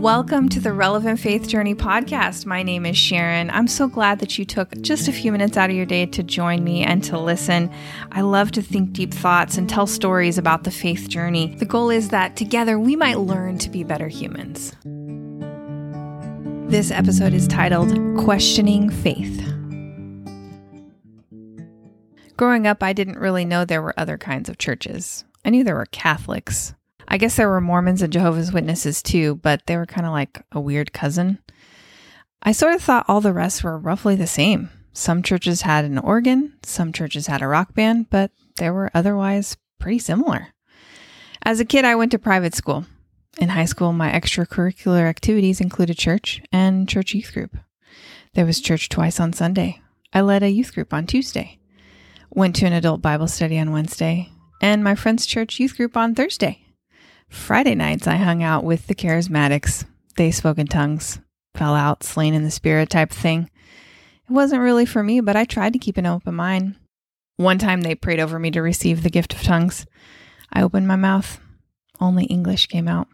Welcome to the Relevant Faith Journey podcast. My name is Sharon. I'm so glad that you took just a few minutes out of your day to join me and to listen. I love to think deep thoughts and tell stories about the faith journey. The goal is that together we might learn to be better humans. This episode is titled Questioning Faith. Growing up, I didn't really know there were other kinds of churches. I knew there were Catholics. I guess there were Mormons and Jehovah's Witnesses too, but they were kind of like a weird cousin. I sort of thought all the rest were roughly the same. Some churches had an organ, some churches had a rock band, but they were otherwise pretty similar. As a kid, I went to private school. In high school, my extracurricular activities included church and church youth group. There was church twice on Sunday. I led a youth group on Tuesday went to an adult Bible study on Wednesday, and my friend's church youth group on Thursday. Friday nights, I hung out with the charismatics. They spoke in tongues, fell out, slain in the spirit type thing. It wasn't really for me, but I tried to keep an open mind. One time they prayed over me to receive the gift of tongues. I opened my mouth. Only English came out.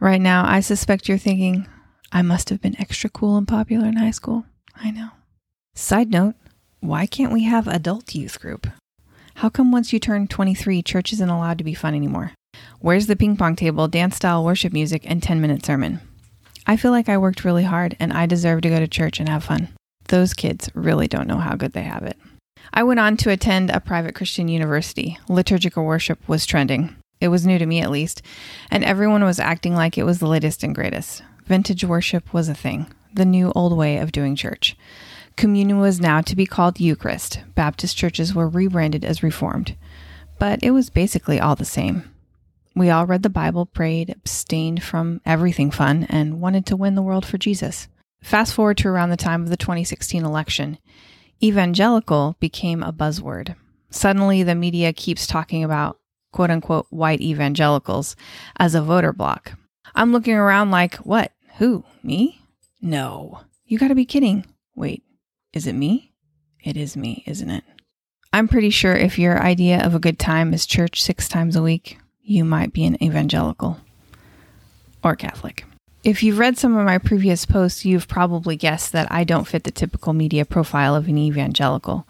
Right now, I suspect you're thinking, I must have been extra cool and popular in high school. I know. Side note, why can't we have adult youth group? How come once you turn 23, church isn't allowed to be fun anymore? Where's the ping pong table, dance style worship music, and 10 minute sermon? I feel like I worked really hard and I deserve to go to church and have fun. Those kids really don't know how good they have it. I went on to attend a private Christian university. Liturgical worship was trending. It was new to me, at least, and everyone was acting like it was the latest and greatest. Vintage worship was a thing, the new old way of doing church. Communion was now to be called Eucharist. Baptist churches were rebranded as Reformed. But it was basically all the same. We all read the Bible, prayed, abstained from everything fun, and wanted to win the world for Jesus. Fast forward to around the time of the 2016 election. Evangelical became a buzzword. Suddenly, the media keeps talking about quote unquote white evangelicals as a voter bloc. I'm looking around like, what? Who? Me? No. You gotta be kidding. Wait, is it me? It is me, isn't it? I'm pretty sure if your idea of a good time is church six times a week, you might be an evangelical or Catholic. If you've read some of my previous posts, you've probably guessed that I don't fit the typical media profile of an evangelical.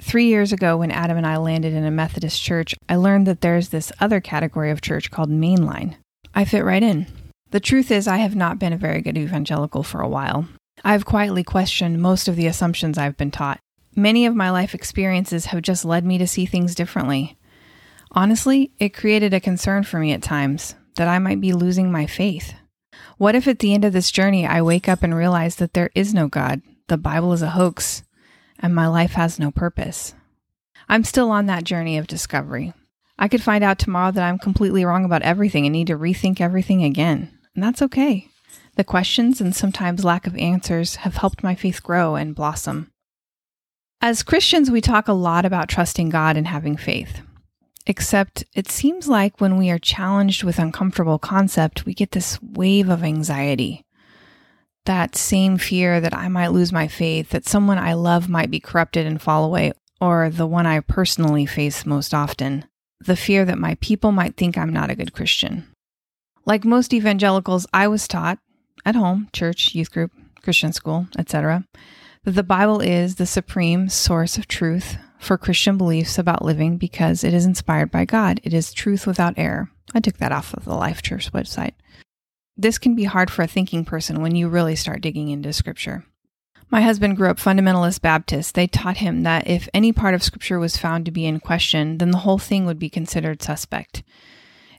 Three years ago, when Adam and I landed in a Methodist church, I learned that there's this other category of church called mainline. I fit right in. The truth is, I have not been a very good evangelical for a while. I've quietly questioned most of the assumptions I've been taught. Many of my life experiences have just led me to see things differently. Honestly, it created a concern for me at times that I might be losing my faith. What if at the end of this journey I wake up and realize that there is no God, the Bible is a hoax, and my life has no purpose? I'm still on that journey of discovery. I could find out tomorrow that I'm completely wrong about everything and need to rethink everything again, and that's okay. The questions and sometimes lack of answers have helped my faith grow and blossom. As Christians, we talk a lot about trusting God and having faith. Except it seems like when we are challenged with uncomfortable concept, we get this wave of anxiety. That same fear that I might lose my faith, that someone I love might be corrupted and fall away, or the one I personally face most often, the fear that my people might think I'm not a good Christian. Like most evangelicals, I was taught at home, church, youth group, Christian school, etc., that the Bible is the supreme source of truth for Christian beliefs about living because it is inspired by God. It is truth without error. I took that off of the Life Church website. This can be hard for a thinking person when you really start digging into scripture. My husband grew up fundamentalist Baptist. They taught him that if any part of scripture was found to be in question, then the whole thing would be considered suspect.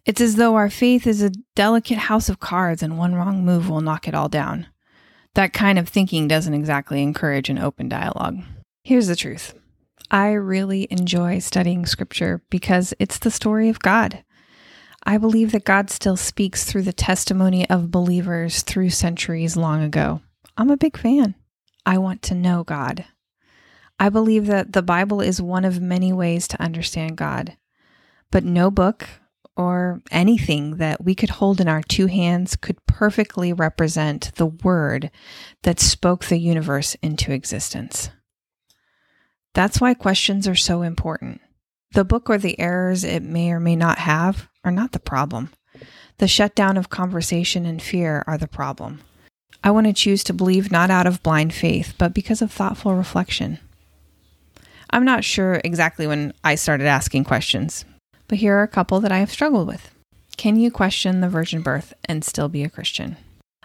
It's as though our faith is a delicate house of cards and one wrong move will knock it all down. That kind of thinking doesn't exactly encourage an open dialogue. Here's the truth I really enjoy studying scripture because it's the story of God. I believe that God still speaks through the testimony of believers through centuries long ago. I'm a big fan. I want to know God. I believe that the Bible is one of many ways to understand God, but no book, or anything that we could hold in our two hands could perfectly represent the word that spoke the universe into existence. That's why questions are so important. The book or the errors it may or may not have are not the problem. The shutdown of conversation and fear are the problem. I want to choose to believe not out of blind faith, but because of thoughtful reflection. I'm not sure exactly when I started asking questions, but here are a couple that I have struggled with. Can you question the virgin birth and still be a Christian?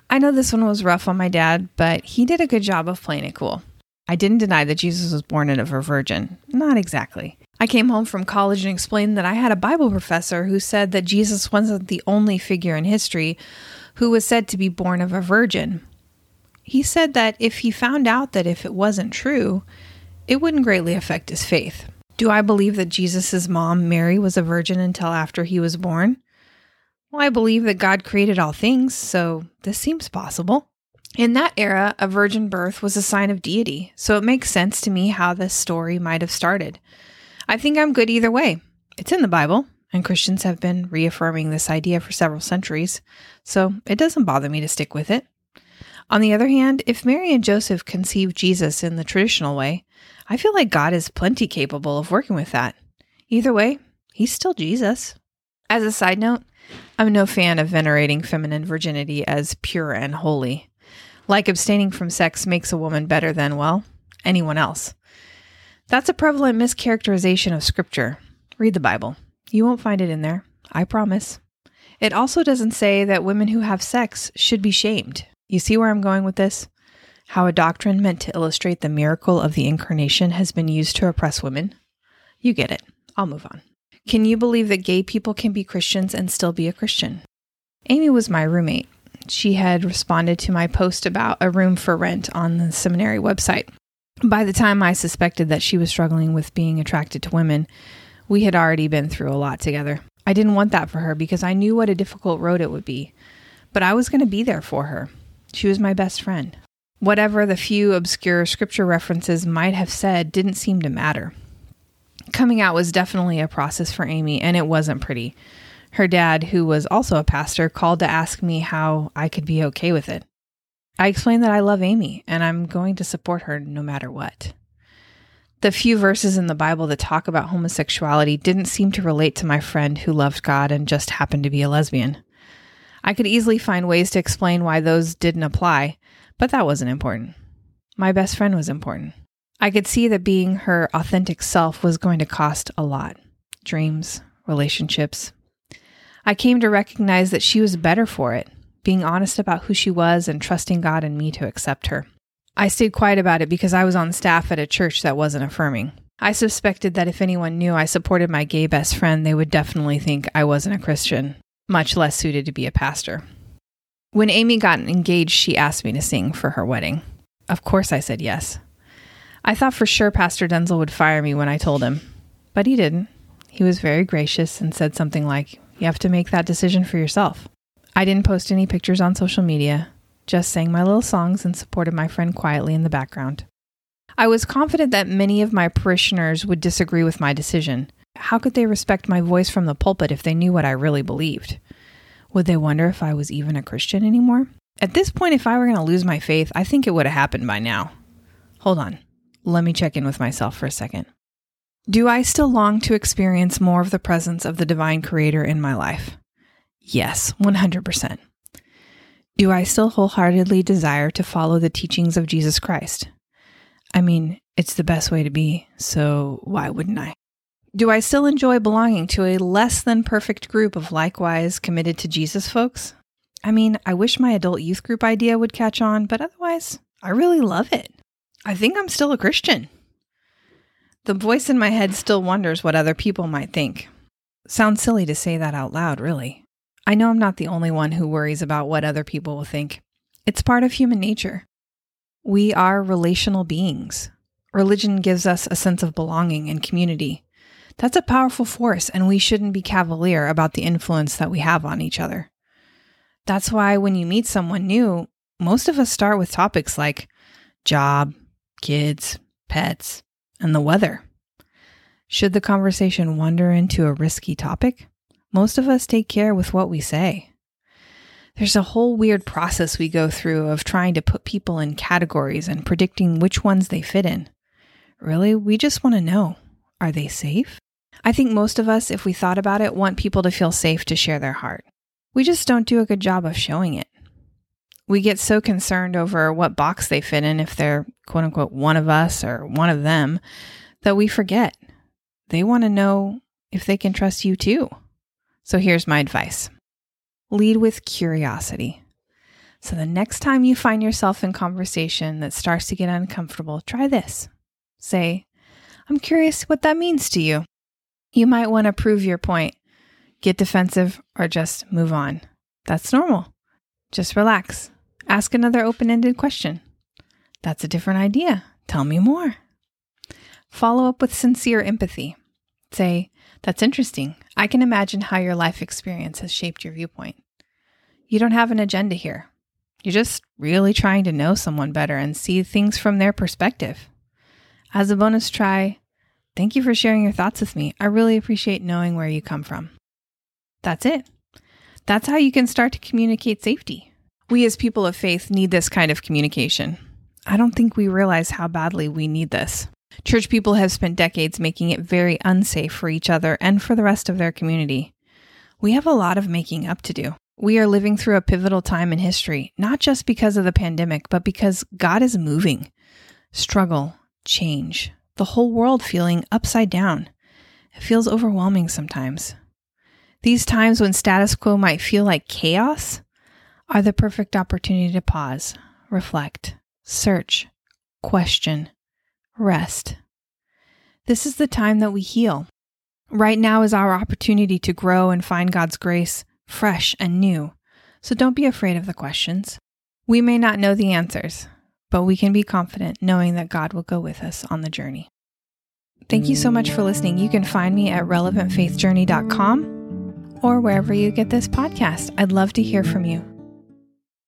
I know this one was rough on my dad, but he did a good job of playing it cool. I didn't deny that Jesus was born of a virgin. Not exactly. I came home from college and explained that I had a Bible professor who said that Jesus wasn't the only figure in history who was said to be born of a virgin. He said that if he found out that if it wasn't true, it wouldn't greatly affect his faith. Do I believe that Jesus' mom, Mary, was a virgin until after he was born? Well, I believe that God created all things, so this seems possible. In that era, a virgin birth was a sign of deity, so it makes sense to me how this story might have started. I think I'm good either way. It's in the Bible, and Christians have been reaffirming this idea for several centuries, so it doesn't bother me to stick with it. On the other hand, if Mary and Joseph conceived Jesus in the traditional way, I feel like God is plenty capable of working with that. Either way, he's still Jesus. As a side note, I'm no fan of venerating feminine virginity as pure and holy. Like abstaining from sex makes a woman better than, well, anyone else. That's a prevalent mischaracterization of Scripture. Read the Bible. You won't find it in there. I promise. It also doesn't say that women who have sex should be shamed. You see where I'm going with this? How a doctrine meant to illustrate the miracle of the incarnation has been used to oppress women? You get it. I'll move on. Can you believe that gay people can be Christians and still be a Christian? Amy was my roommate. She had responded to my post about a room for rent on the seminary website. By the time I suspected that she was struggling with being attracted to women, we had already been through a lot together. I didn't want that for her because I knew what a difficult road it would be. But I was going to be there for her. She was my best friend. Whatever the few obscure scripture references might have said didn't seem to matter. Coming out was definitely a process for Amy, and it wasn't pretty. Her dad, who was also a pastor, called to ask me how I could be okay with it. I explained that I love Amy and I'm going to support her no matter what. The few verses in the Bible that talk about homosexuality didn't seem to relate to my friend who loved God and just happened to be a lesbian. I could easily find ways to explain why those didn't apply, but that wasn't important. My best friend was important. I could see that being her authentic self was going to cost a lot dreams, relationships. I came to recognize that she was better for it, being honest about who she was and trusting God and me to accept her. I stayed quiet about it because I was on staff at a church that wasn't affirming. I suspected that if anyone knew I supported my gay best friend, they would definitely think I wasn't a Christian, much less suited to be a pastor. When Amy got engaged, she asked me to sing for her wedding. Of course, I said yes. I thought for sure Pastor Denzel would fire me when I told him, but he didn't. He was very gracious and said something like, You have to make that decision for yourself. I didn't post any pictures on social media, just sang my little songs and supported my friend quietly in the background. I was confident that many of my parishioners would disagree with my decision. How could they respect my voice from the pulpit if they knew what I really believed? Would they wonder if I was even a Christian anymore? At this point, if I were going to lose my faith, I think it would have happened by now. Hold on. Let me check in with myself for a second. Do I still long to experience more of the presence of the divine creator in my life? Yes, 100%. Do I still wholeheartedly desire to follow the teachings of Jesus Christ? I mean, it's the best way to be, so why wouldn't I? Do I still enjoy belonging to a less than perfect group of likewise committed to Jesus folks? I mean, I wish my adult youth group idea would catch on, but otherwise, I really love it. I think I'm still a Christian. The voice in my head still wonders what other people might think. Sounds silly to say that out loud, really. I know I'm not the only one who worries about what other people will think. It's part of human nature. We are relational beings. Religion gives us a sense of belonging and community. That's a powerful force, and we shouldn't be cavalier about the influence that we have on each other. That's why when you meet someone new, most of us start with topics like job, kids, pets, and the weather. Should the conversation wander into a risky topic, most of us take care with what we say. There's a whole weird process we go through of trying to put people in categories and predicting which ones they fit in. Really, we just want to know are they safe? I think most of us, if we thought about it, want people to feel safe to share their heart. We just don't do a good job of showing it. We get so concerned over what box they fit in if they're quote unquote one of us or one of them that we forget. They want to know if they can trust you too. So here's my advice lead with curiosity. So the next time you find yourself in conversation that starts to get uncomfortable, try this. Say, I'm curious what that means to you. You might want to prove your point, get defensive, or just move on. That's normal. Just relax. Ask another open ended question. That's a different idea. Tell me more. Follow up with sincere empathy. Say, That's interesting. I can imagine how your life experience has shaped your viewpoint. You don't have an agenda here. You're just really trying to know someone better and see things from their perspective. As a bonus try, thank you for sharing your thoughts with me. I really appreciate knowing where you come from. That's it. That's how you can start to communicate safety. We, as people of faith, need this kind of communication. I don't think we realize how badly we need this. Church people have spent decades making it very unsafe for each other and for the rest of their community. We have a lot of making up to do. We are living through a pivotal time in history, not just because of the pandemic, but because God is moving. Struggle, change, the whole world feeling upside down. It feels overwhelming sometimes. These times when status quo might feel like chaos are the perfect opportunity to pause, reflect, search, question, rest. This is the time that we heal. Right now is our opportunity to grow and find God's grace fresh and new. So don't be afraid of the questions. We may not know the answers, but we can be confident knowing that God will go with us on the journey. Thank you so much for listening. You can find me at relevantfaithjourney.com or wherever you get this podcast. I'd love to hear from you.